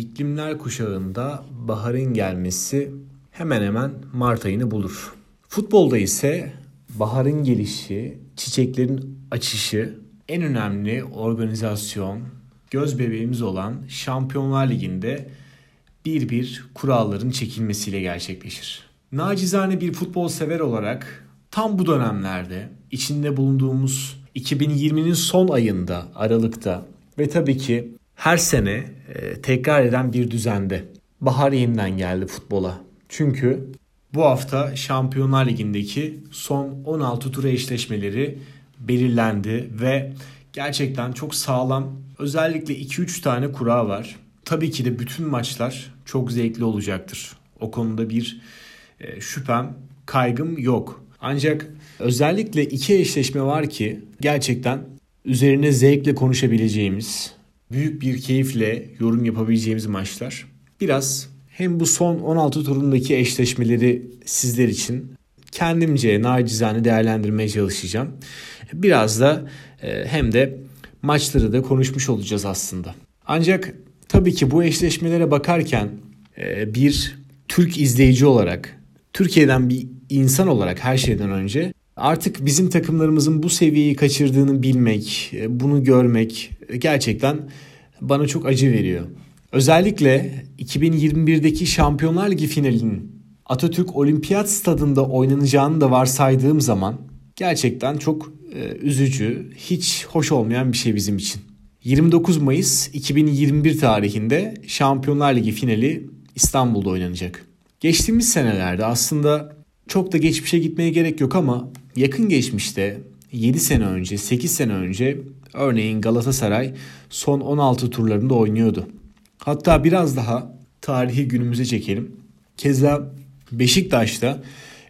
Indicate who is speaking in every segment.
Speaker 1: İklimler kuşağında baharın gelmesi hemen hemen Mart ayını bulur. Futbolda ise baharın gelişi, çiçeklerin açışı, en önemli organizasyon, göz bebeğimiz olan Şampiyonlar Ligi'nde bir bir kuralların çekilmesiyle gerçekleşir. Nacizane bir futbol sever olarak tam bu dönemlerde içinde bulunduğumuz 2020'nin son ayında Aralık'ta ve tabii ki her sene e, tekrar eden bir düzende bahar yeniden geldi futbola. Çünkü bu hafta Şampiyonlar Ligi'ndeki son 16 tur eşleşmeleri belirlendi ve gerçekten çok sağlam özellikle 2-3 tane kura var. Tabii ki de bütün maçlar çok zevkli olacaktır. O konuda bir e, şüphem, kaygım yok. Ancak özellikle iki eşleşme var ki gerçekten üzerine zevkle konuşabileceğimiz, büyük bir keyifle yorum yapabileceğimiz maçlar. Biraz hem bu son 16 turundaki eşleşmeleri sizler için kendimce nacizane değerlendirmeye çalışacağım. Biraz da e, hem de maçları da konuşmuş olacağız aslında. Ancak tabii ki bu eşleşmelere bakarken e, bir Türk izleyici olarak, Türkiye'den bir insan olarak her şeyden önce artık bizim takımlarımızın bu seviyeyi kaçırdığını bilmek, e, bunu görmek gerçekten bana çok acı veriyor. Özellikle 2021'deki Şampiyonlar Ligi finalinin Atatürk Olimpiyat Stadında oynanacağını da varsaydığım zaman gerçekten çok e, üzücü, hiç hoş olmayan bir şey bizim için. 29 Mayıs 2021 tarihinde Şampiyonlar Ligi finali İstanbul'da oynanacak. Geçtiğimiz senelerde aslında çok da geçmişe gitmeye gerek yok ama yakın geçmişte 7 sene önce, 8 sene önce örneğin Galatasaray son 16 turlarında oynuyordu. Hatta biraz daha tarihi günümüze çekelim. Keza Beşiktaş'ta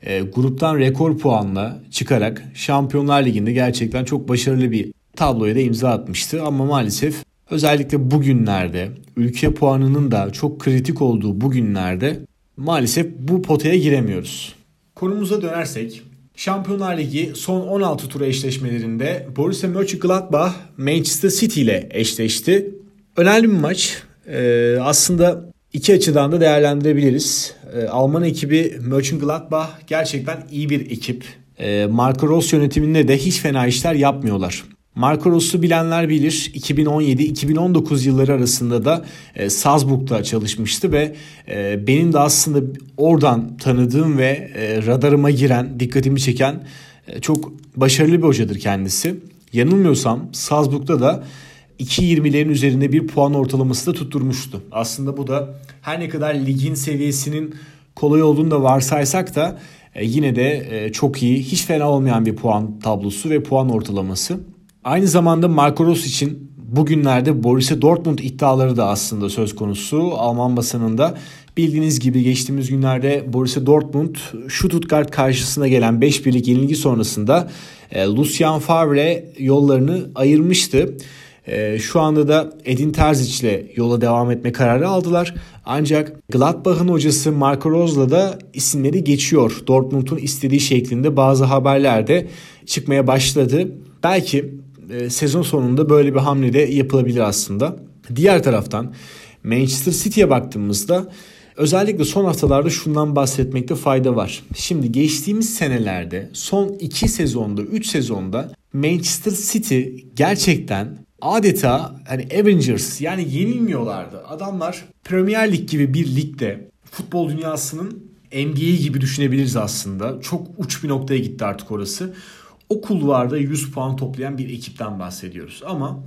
Speaker 1: e, gruptan rekor puanla çıkarak Şampiyonlar Ligi'nde gerçekten çok başarılı bir tabloya da imza atmıştı. Ama maalesef özellikle bugünlerde ülke puanının da çok kritik olduğu bugünlerde maalesef bu potaya giremiyoruz. Konumuza dönersek Şampiyonlar Ligi son 16 tur eşleşmelerinde Borussia Mönchengladbach Manchester City ile eşleşti. Önemli bir maç. Ee, aslında iki açıdan da değerlendirebiliriz. Ee, Alman ekibi Mönchengladbach gerçekten iyi bir ekip. Ee, Marco Rose yönetiminde de hiç fena işler yapmıyorlar. Marco Ross'u bilenler bilir 2017-2019 yılları arasında da e, Salzburg'da çalışmıştı ve e, benim de aslında oradan tanıdığım ve e, radarıma giren, dikkatimi çeken e, çok başarılı bir hocadır kendisi. Yanılmıyorsam Salzburg'da da 2.20'lerin üzerinde bir puan ortalaması da tutturmuştu. Aslında bu da her ne kadar ligin seviyesinin kolay olduğunu da varsaysak da e, yine de e, çok iyi, hiç fena olmayan bir puan tablosu ve puan ortalaması. Aynı zamanda Marco Rose için bugünlerde Borussia Dortmund iddiaları da aslında söz konusu Alman basınında. Bildiğiniz gibi geçtiğimiz günlerde Borussia Dortmund Stuttgart karşısına gelen 5 birlik yenilgi sonrasında e, Lucian Favre yollarını ayırmıştı. E, şu anda da Edin Terzic ile yola devam etme kararı aldılar. Ancak Gladbach'ın hocası Marco Rose'la da isimleri geçiyor. Dortmund'un istediği şeklinde bazı haberler de çıkmaya başladı. Belki e, sezon sonunda böyle bir hamle de yapılabilir aslında. Diğer taraftan Manchester City'ye baktığımızda özellikle son haftalarda şundan bahsetmekte fayda var. Şimdi geçtiğimiz senelerde son 2 sezonda 3 sezonda Manchester City gerçekten adeta hani Avengers yani yenilmiyorlardı. Adamlar Premier Lig gibi bir ligde futbol dünyasının NBA gibi düşünebiliriz aslında. Çok uç bir noktaya gitti artık orası o kulvarda 100 puan toplayan bir ekipten bahsediyoruz. Ama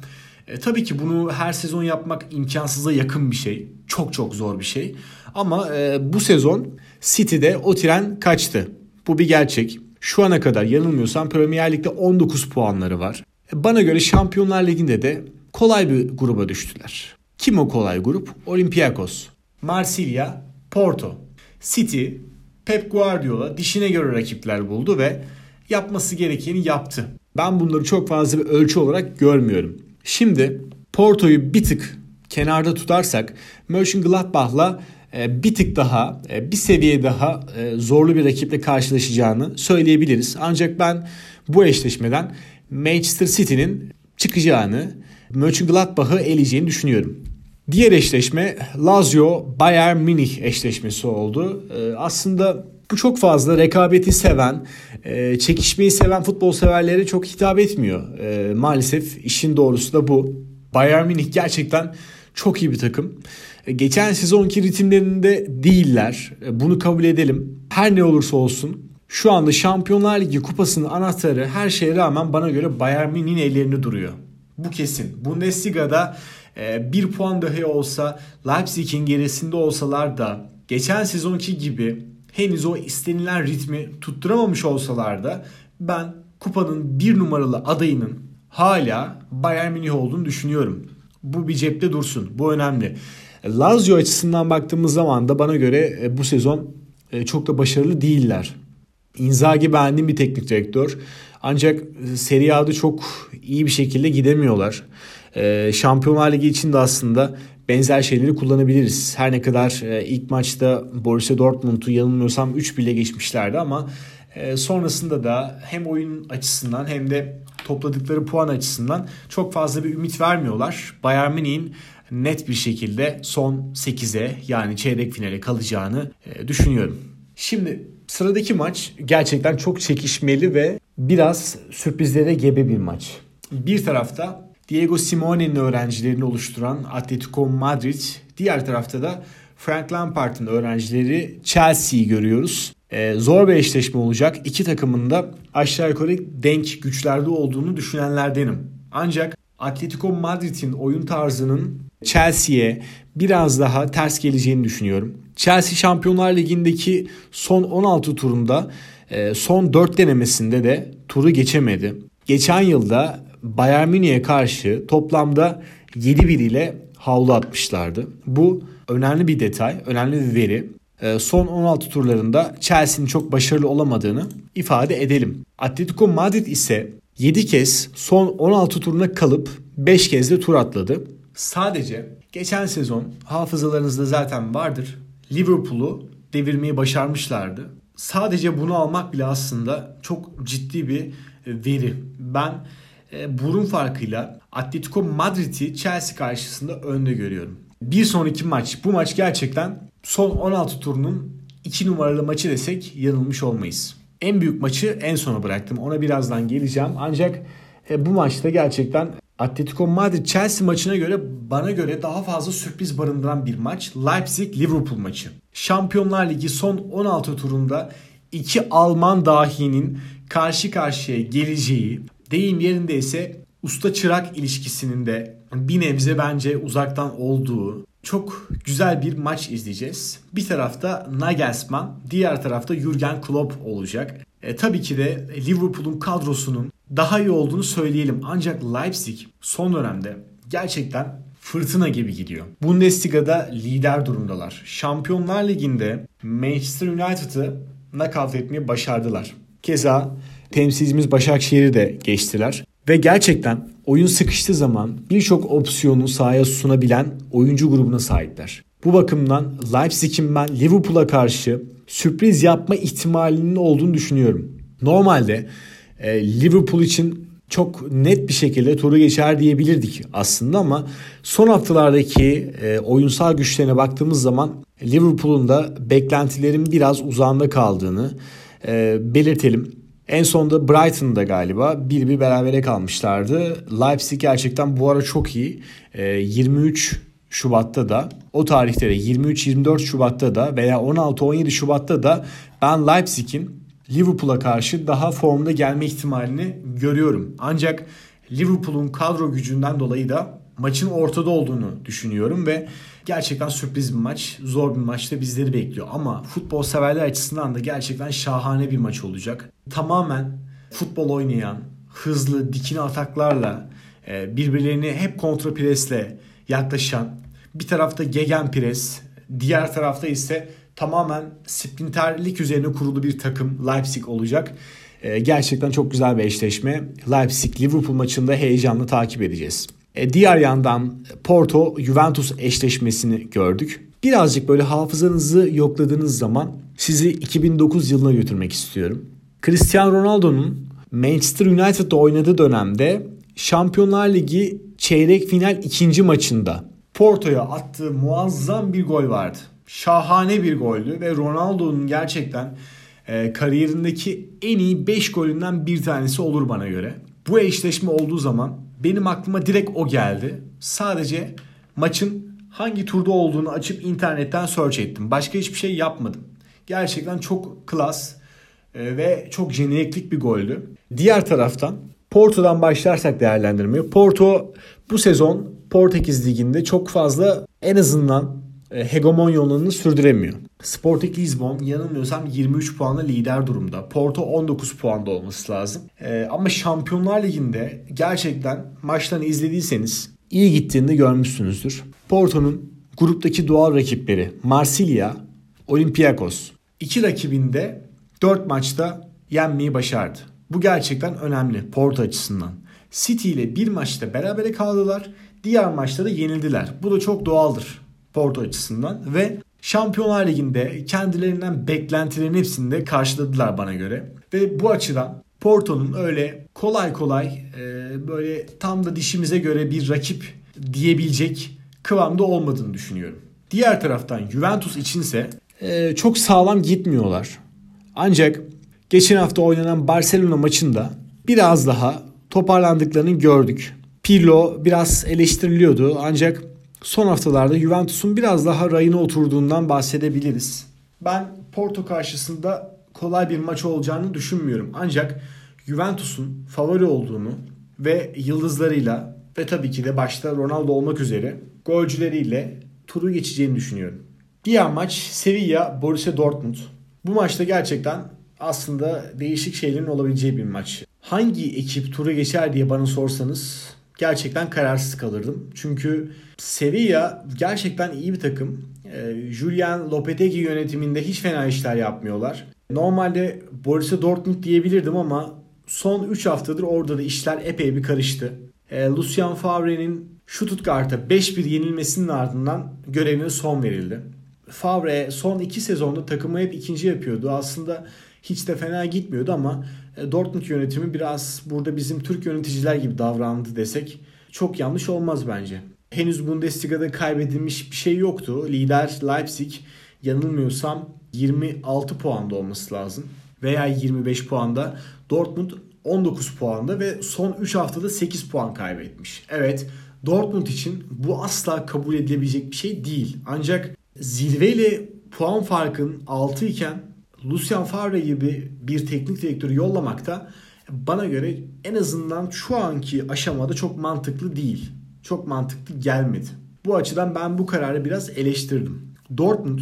Speaker 1: e, tabii ki bunu her sezon yapmak imkansıza yakın bir şey. Çok çok zor bir şey. Ama e, bu sezon City'de o tren kaçtı. Bu bir gerçek. Şu ana kadar yanılmıyorsam Premier Lig'de 19 puanları var. E, bana göre Şampiyonlar Ligi'nde de kolay bir gruba düştüler. Kim o kolay grup? Olympiakos, Marsilya, Porto. City, Pep Guardiola dişine göre rakipler buldu ve yapması gerekeni yaptı. Ben bunları çok fazla bir ölçü olarak görmüyorum. Şimdi Porto'yu bir tık kenarda tutarsak Mönchengladbach'la e, bir tık daha e, bir seviye daha e, zorlu bir rakiple karşılaşacağını söyleyebiliriz. Ancak ben bu eşleşmeden Manchester City'nin çıkacağını, Mönchengladbach'ı eleyeceğini düşünüyorum. Diğer eşleşme Lazio Bayern Münih eşleşmesi oldu. Aslında bu çok fazla rekabeti seven, e, çekişmeyi seven futbol severlere çok hitap etmiyor. E, maalesef işin doğrusu da bu. Bayern Münih gerçekten çok iyi bir takım. E, geçen sezonki ritimlerinde değiller. Bunu kabul edelim. Her ne olursa olsun şu anda Şampiyonlar Ligi kupasının anahtarı her şeye rağmen bana göre Bayern Münih'in ellerinde duruyor. Bu kesin. Bundesliga'da bir puan dahi olsa Leipzig'in gerisinde olsalar da geçen sezonki gibi henüz o istenilen ritmi tutturamamış olsalar da ben kupanın bir numaralı adayının hala Bayern Münih olduğunu düşünüyorum. Bu bir cepte dursun. Bu önemli. Lazio açısından baktığımız zaman da bana göre e, bu sezon e, çok da başarılı değiller. Inzaghi beğendiğim bir teknik direktör. Ancak e, Serie A'da çok iyi bir şekilde gidemiyorlar. Şampiyonlar Ligi için de aslında benzer şeyleri kullanabiliriz. Her ne kadar e, ilk maçta Borussia Dortmund'u yanılmıyorsam 3 bile geçmişlerdi ama e, sonrasında da hem oyun açısından hem de topladıkları puan açısından çok fazla bir ümit vermiyorlar. Bayern Münih'in net bir şekilde son 8'e yani çeyrek finale kalacağını e, düşünüyorum. Şimdi sıradaki maç gerçekten çok çekişmeli ve biraz sürprizlere gebe bir maç. Bir tarafta Diego Simone'nin öğrencilerini oluşturan Atletico Madrid, diğer tarafta da Frank Lampard'ın öğrencileri Chelsea'yi görüyoruz. Ee, zor bir eşleşme olacak. İki takımın da aşağı yukarı denk güçlerde olduğunu düşünenlerdenim. Ancak Atletico Madrid'in oyun tarzının Chelsea'ye biraz daha ters geleceğini düşünüyorum. Chelsea Şampiyonlar Ligi'ndeki son 16 turunda e, son 4 denemesinde de turu geçemedi. Geçen yılda Bayern Münih'e karşı toplamda 7-1 ile havlu atmışlardı. Bu önemli bir detay, önemli bir veri. Ee, son 16 turlarında Chelsea'nin çok başarılı olamadığını ifade edelim. Atletico Madrid ise 7 kez son 16 turuna kalıp 5 kez de tur atladı. Sadece geçen sezon hafızalarınızda zaten vardır. Liverpool'u devirmeyi başarmışlardı. Sadece bunu almak bile aslında çok ciddi bir veri. Ben e, burun farkıyla Atletico Madrid'i Chelsea karşısında önde görüyorum. Bir sonraki maç. Bu maç gerçekten son 16 turunun 2 numaralı maçı desek yanılmış olmayız. En büyük maçı en sona bıraktım. Ona birazdan geleceğim. Ancak e, bu maçta gerçekten Atletico Madrid Chelsea maçına göre bana göre daha fazla sürpriz barındıran bir maç. Leipzig Liverpool maçı. Şampiyonlar Ligi son 16 turunda iki Alman dahinin karşı karşıya geleceği Deyim yerinde ise usta çırak ilişkisinin de bir nebze bence uzaktan olduğu çok güzel bir maç izleyeceğiz. Bir tarafta Nagelsmann, diğer tarafta Jurgen Klopp olacak. E, tabii ki de Liverpool'un kadrosunun daha iyi olduğunu söyleyelim. Ancak Leipzig son dönemde gerçekten fırtına gibi gidiyor. Bundesliga'da lider durumdalar. Şampiyonlar Ligi'nde Manchester United'ı nakavt etmeyi başardılar. Keza temsilcimiz Başakşehir'i de geçtiler. Ve gerçekten oyun sıkıştığı zaman birçok opsiyonu sahaya sunabilen oyuncu grubuna sahipler. Bu bakımdan Leipzig'in ben Liverpool'a karşı sürpriz yapma ihtimalinin olduğunu düşünüyorum. Normalde e, Liverpool için çok net bir şekilde turu geçer diyebilirdik aslında ama son haftalardaki e, oyunsal güçlerine baktığımız zaman Liverpool'un da beklentilerin biraz uzağında kaldığını e, belirtelim. En sonunda Brighton'da galiba bir bir berabere kalmışlardı. Leipzig gerçekten bu ara çok iyi. E, 23 Şubat'ta da o tarihte de 23-24 Şubat'ta da veya 16-17 Şubat'ta da ben Leipzig'in Liverpool'a karşı daha formda gelme ihtimalini görüyorum. Ancak Liverpool'un kadro gücünden dolayı da maçın ortada olduğunu düşünüyorum ve gerçekten sürpriz bir maç, zor bir maçta bizleri bekliyor. Ama futbol severler açısından da gerçekten şahane bir maç olacak. Tamamen futbol oynayan, hızlı, dikine ataklarla, e, birbirlerini hep kontra presle yaklaşan, bir tarafta gegen pres, diğer tarafta ise tamamen sprinterlik üzerine kurulu bir takım Leipzig olacak. E, gerçekten çok güzel bir eşleşme. Leipzig-Liverpool maçında heyecanlı takip edeceğiz. E, diğer yandan Porto Juventus eşleşmesini gördük. Birazcık böyle hafızanızı yokladığınız zaman sizi 2009 yılına götürmek istiyorum. Cristiano Ronaldo'nun Manchester United'da oynadığı dönemde Şampiyonlar Ligi çeyrek final ikinci maçında Porto'ya attığı muazzam bir gol vardı. Şahane bir goldü ve Ronaldo'nun gerçekten e, kariyerindeki en iyi 5 golünden bir tanesi olur bana göre. Bu eşleşme olduğu zaman benim aklıma direkt o geldi. Sadece maçın hangi turda olduğunu açıp internetten search ettim. Başka hiçbir şey yapmadım. Gerçekten çok klas e, ve çok jeneriklik bir goldü. Diğer taraftan Porto'dan başlarsak değerlendirmeye. Porto bu sezon Portekiz Ligi'nde çok fazla en azından e, hegemonyonluğunu sürdüremiyor. Sporting Lisbon yanılmıyorsam 23 puanla lider durumda. Porto 19 puanda olması lazım. Ee, ama Şampiyonlar Ligi'nde gerçekten maçlarını izlediyseniz iyi gittiğini görmüşsünüzdür. Porto'nun gruptaki doğal rakipleri Marsilya, Olympiakos. İki rakibinde 4 maçta yenmeyi başardı. Bu gerçekten önemli Porto açısından. City ile bir maçta berabere kaldılar. Diğer maçta da yenildiler. Bu da çok doğaldır Porto açısından ve Şampiyonlar Ligi'nde kendilerinden beklentilerin hepsini de karşıladılar bana göre. Ve bu açıdan Porto'nun öyle kolay kolay e, böyle tam da dişimize göre bir rakip diyebilecek kıvamda olmadığını düşünüyorum. Diğer taraftan Juventus içinse e, çok sağlam gitmiyorlar. Ancak geçen hafta oynanan Barcelona maçında biraz daha toparlandıklarını gördük. Pirlo biraz eleştiriliyordu ancak son haftalarda Juventus'un biraz daha rayına oturduğundan bahsedebiliriz. Ben Porto karşısında kolay bir maç olacağını düşünmüyorum. Ancak Juventus'un favori olduğunu ve yıldızlarıyla ve tabii ki de başta Ronaldo olmak üzere golcüleriyle turu geçeceğini düşünüyorum. Diğer maç Sevilla Borussia Dortmund. Bu maçta gerçekten aslında değişik şeylerin olabileceği bir maç. Hangi ekip turu geçer diye bana sorsanız gerçekten kararsız kalırdım. Çünkü Sevilla gerçekten iyi bir takım. E, Julian Lopetegui yönetiminde hiç fena işler yapmıyorlar. Normalde Borussia Dortmund diyebilirdim ama son 3 haftadır orada da işler epey bir karıştı. E, Lucien Favre'nin Stuttgart'a 5-1 yenilmesinin ardından görevine son verildi. Favre son 2 sezonda takımı hep ikinci yapıyordu. Aslında hiç de fena gitmiyordu ama Dortmund yönetimi biraz burada bizim Türk yöneticiler gibi davrandı desek çok yanlış olmaz bence. Henüz Bundesliga'da kaybedilmiş bir şey yoktu. Lider Leipzig yanılmıyorsam 26 puanda olması lazım. Veya 25 puanda. Dortmund 19 puanda ve son 3 haftada 8 puan kaybetmiş. Evet Dortmund için bu asla kabul edilebilecek bir şey değil. Ancak zirveyle puan farkın 6 iken Lucien Favre gibi bir teknik direktörü yollamakta bana göre en azından şu anki aşamada çok mantıklı değil. Çok mantıklı gelmedi. Bu açıdan ben bu kararı biraz eleştirdim. Dortmund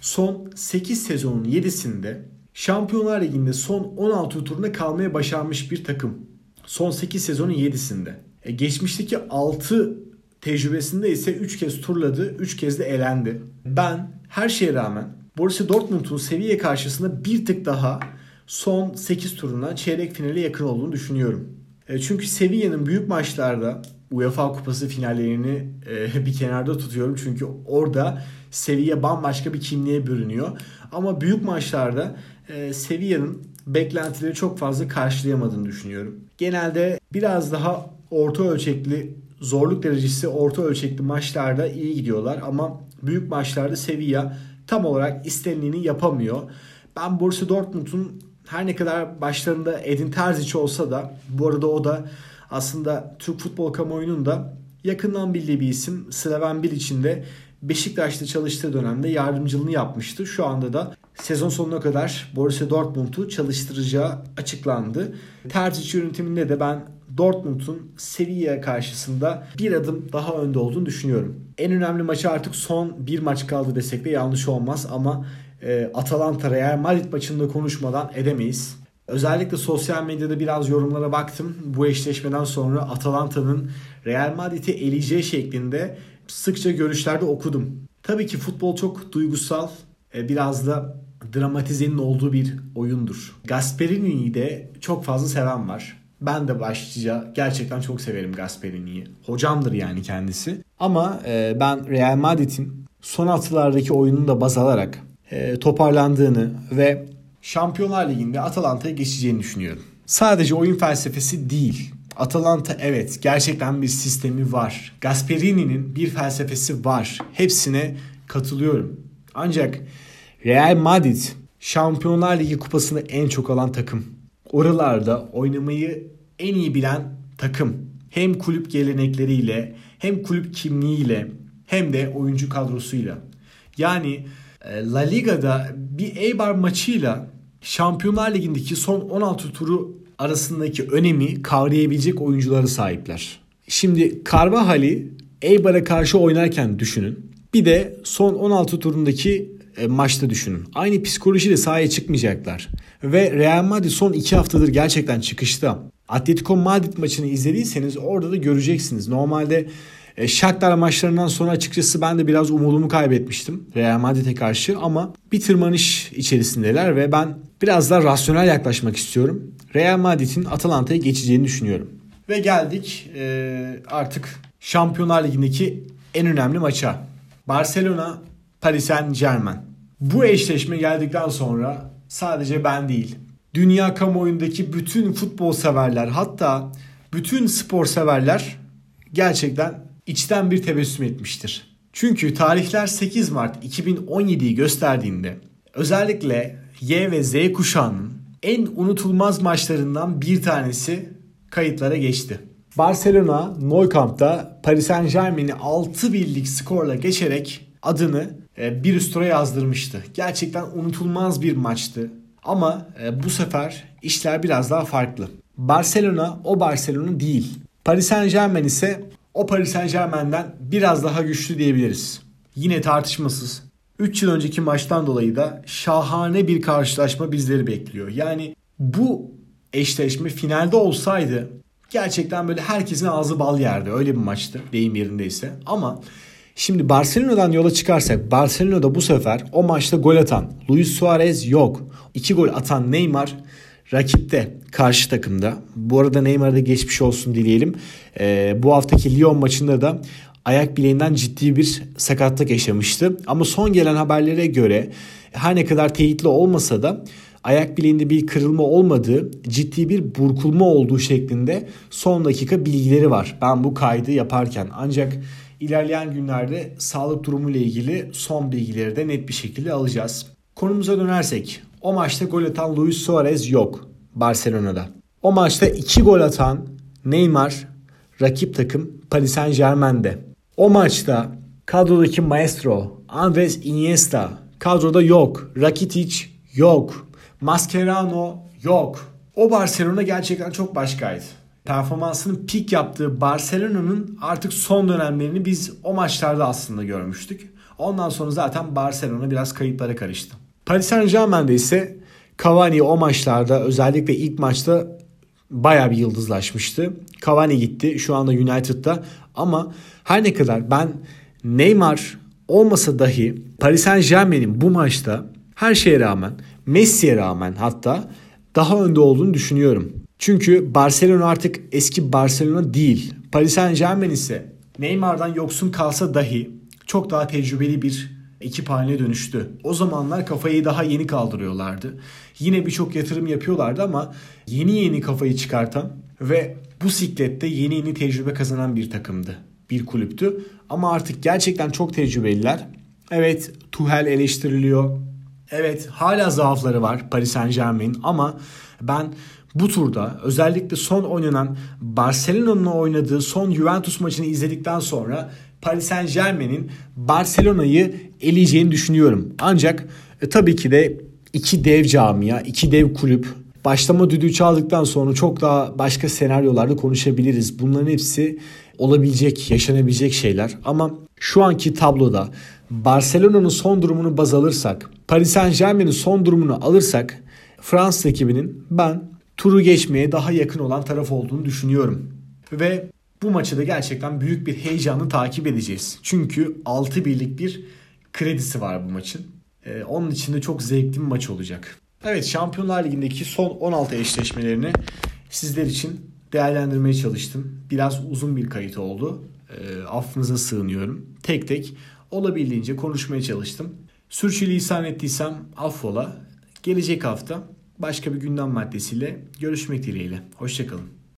Speaker 1: son 8 sezonun 7'sinde Şampiyonlar Ligi'nde son 16 turuna kalmaya başarmış bir takım. Son 8 sezonun 7'sinde. E, geçmişteki 6 tecrübesinde ise 3 kez turladı, 3 kez de elendi. Ben her şeye rağmen Borussia Dortmund'un seviye karşısında bir tık daha son 8 turuna çeyrek finale yakın olduğunu düşünüyorum. E, çünkü Sevilla'nın büyük maçlarda UEFA Kupası finallerini e, bir kenarda tutuyorum. Çünkü orada Sevilla bambaşka bir kimliğe bürünüyor. Ama büyük maçlarda e, Sevilla'nın beklentileri çok fazla karşılayamadığını düşünüyorum. Genelde biraz daha orta ölçekli zorluk derecesi orta ölçekli maçlarda iyi gidiyorlar ama büyük maçlarda Sevilla tam olarak istenileni yapamıyor. Ben Borussia Dortmund'un her ne kadar başlarında Edin Terzic olsa da bu arada o da aslında Türk futbol kamuoyunun da yakından bildiği bir isim. Slaven Bilic'in de Beşiktaş'ta çalıştığı dönemde yardımcılığını yapmıştı. Şu anda da sezon sonuna kadar Borussia Dortmund'u çalıştıracağı açıklandı. Terzic yönetiminde de ben Dortmund'un Sevilla karşısında bir adım daha önde olduğunu düşünüyorum. En önemli maçı artık son bir maç kaldı desek de yanlış olmaz ama e, Atalanta Real Madrid maçında konuşmadan edemeyiz. Özellikle sosyal medyada biraz yorumlara baktım. Bu eşleşmeden sonra Atalanta'nın Real Madrid'i eleyeceği şeklinde sıkça görüşlerde okudum. Tabii ki futbol çok duygusal, e, biraz da dramatizenin olduğu bir oyundur. Gasperini'yi de çok fazla seven var. Ben de başlıca gerçekten çok severim Gasperini'yi. Hocamdır yani kendisi. Ama e, ben Real Madrid'in son haftalardaki oyununu da baz alarak e, toparlandığını ve Şampiyonlar Ligi'nde Atalanta'ya geçeceğini düşünüyorum. Sadece oyun felsefesi değil. Atalanta evet gerçekten bir sistemi var. Gasperini'nin bir felsefesi var. Hepsine katılıyorum. Ancak Real Madrid Şampiyonlar Ligi kupasını en çok alan takım. Oralarda oynamayı en iyi bilen takım. Hem kulüp gelenekleriyle hem kulüp kimliğiyle hem de oyuncu kadrosuyla. Yani e, La Liga'da bir Eibar maçıyla Şampiyonlar Ligi'ndeki son 16 turu arasındaki önemi kavrayabilecek oyuncuları sahipler. Şimdi Carvajal'i Eibar'a karşı oynarken düşünün. Bir de son 16 turundaki e, maçta düşünün. Aynı psikolojiyle sahaya çıkmayacaklar. Ve Real Madrid son 2 haftadır gerçekten çıkışta. Atletico Madrid maçını izlediyseniz orada da göreceksiniz. Normalde e, Shakhtar maçlarından sonra açıkçası ben de biraz umudumu kaybetmiştim Real Madrid'e karşı ama bir tırmanış içerisindeler ve ben biraz daha rasyonel yaklaşmak istiyorum. Real Madrid'in Atalanta'ya geçeceğini düşünüyorum. Ve geldik e, artık Şampiyonlar Ligi'ndeki en önemli maça. Barcelona Paris Saint Germain. Bu eşleşme geldikten sonra sadece ben değil, dünya kamuoyundaki bütün futbol severler hatta bütün spor severler gerçekten içten bir tebessüm etmiştir. Çünkü tarihler 8 Mart 2017'yi gösterdiğinde özellikle Y ve Z kuşağının en unutulmaz maçlarından bir tanesi kayıtlara geçti. Barcelona Nou Camp'ta Paris Saint Germain'i 6 birlik skorla geçerek adını e, bir üst tura yazdırmıştı. Gerçekten unutulmaz bir maçtı. Ama e, bu sefer işler biraz daha farklı. Barcelona o Barcelona değil. Paris Saint Germain ise o Paris Saint Germain'den biraz daha güçlü diyebiliriz. Yine tartışmasız. 3 yıl önceki maçtan dolayı da şahane bir karşılaşma bizleri bekliyor. Yani bu eşleşme finalde olsaydı gerçekten böyle herkesin ağzı bal yerdi. Öyle bir maçtı deyim yerindeyse. Ama şimdi Barcelona'dan yola çıkarsak Barcelona'da bu sefer o maçta gol atan Luis Suarez yok. 2 gol atan Neymar rakipte karşı takımda. Bu arada Neymar'a da geçmiş olsun dileyelim. Ee, bu haftaki Lyon maçında da ayak bileğinden ciddi bir sakatlık yaşamıştı. Ama son gelen haberlere göre her ne kadar teyitli olmasa da ayak bileğinde bir kırılma olmadığı, ciddi bir burkulma olduğu şeklinde son dakika bilgileri var. Ben bu kaydı yaparken ancak ilerleyen günlerde sağlık durumu ile ilgili son bilgileri de net bir şekilde alacağız. Konumuza dönersek o maçta gol atan Luis Suarez yok Barcelona'da. O maçta 2 gol atan Neymar rakip takım Paris Saint Germain'de. O maçta kadrodaki maestro Andres Iniesta kadroda yok. Rakitic yok. Mascherano yok. O Barcelona gerçekten çok başkaydı. Performansının pik yaptığı Barcelona'nın artık son dönemlerini biz o maçlarda aslında görmüştük. Ondan sonra zaten Barcelona biraz kayıplara karıştı. Paris Saint Germain'de ise Cavani o maçlarda özellikle ilk maçta baya bir yıldızlaşmıştı. Cavani gitti şu anda United'da ama her ne kadar ben Neymar olmasa dahi Paris Saint Germain'in bu maçta her şeye rağmen Messi'ye rağmen hatta daha önde olduğunu düşünüyorum. Çünkü Barcelona artık eski Barcelona değil. Paris Saint Germain ise Neymar'dan yoksun kalsa dahi çok daha tecrübeli bir ekip haline dönüştü. O zamanlar kafayı daha yeni kaldırıyorlardı. Yine birçok yatırım yapıyorlardı ama yeni yeni kafayı çıkartan ve bu siklette yeni yeni tecrübe kazanan bir takımdı. Bir kulüptü. Ama artık gerçekten çok tecrübeliler. Evet Tuhel eleştiriliyor. Evet hala zaafları var Paris Saint Germain ama ben bu turda özellikle son oynanan Barcelona'nın oynadığı son Juventus maçını izledikten sonra Paris Saint Germain'in Barcelona'yı eleyeceğini düşünüyorum. Ancak e, tabii ki de iki dev camia, iki dev kulüp başlama düdüğü çaldıktan sonra çok daha başka senaryolarda konuşabiliriz. Bunların hepsi olabilecek, yaşanabilecek şeyler. Ama şu anki tabloda Barcelona'nın son durumunu baz alırsak, Paris Saint Germain'in son durumunu alırsak Fransız ekibinin ben turu geçmeye daha yakın olan taraf olduğunu düşünüyorum. Ve bu maçı da gerçekten büyük bir heyecanla takip edeceğiz. Çünkü 6 birlik bir kredisi var bu maçın. Ee, onun için de çok zevkli bir maç olacak. Evet Şampiyonlar Ligi'ndeki son 16 eşleşmelerini sizler için değerlendirmeye çalıştım. Biraz uzun bir kayıt oldu. E, affınıza sığınıyorum. Tek tek olabildiğince konuşmaya çalıştım. Sürçülisan ettiysem affola. Gelecek hafta başka bir gündem maddesiyle görüşmek dileğiyle. Hoşçakalın.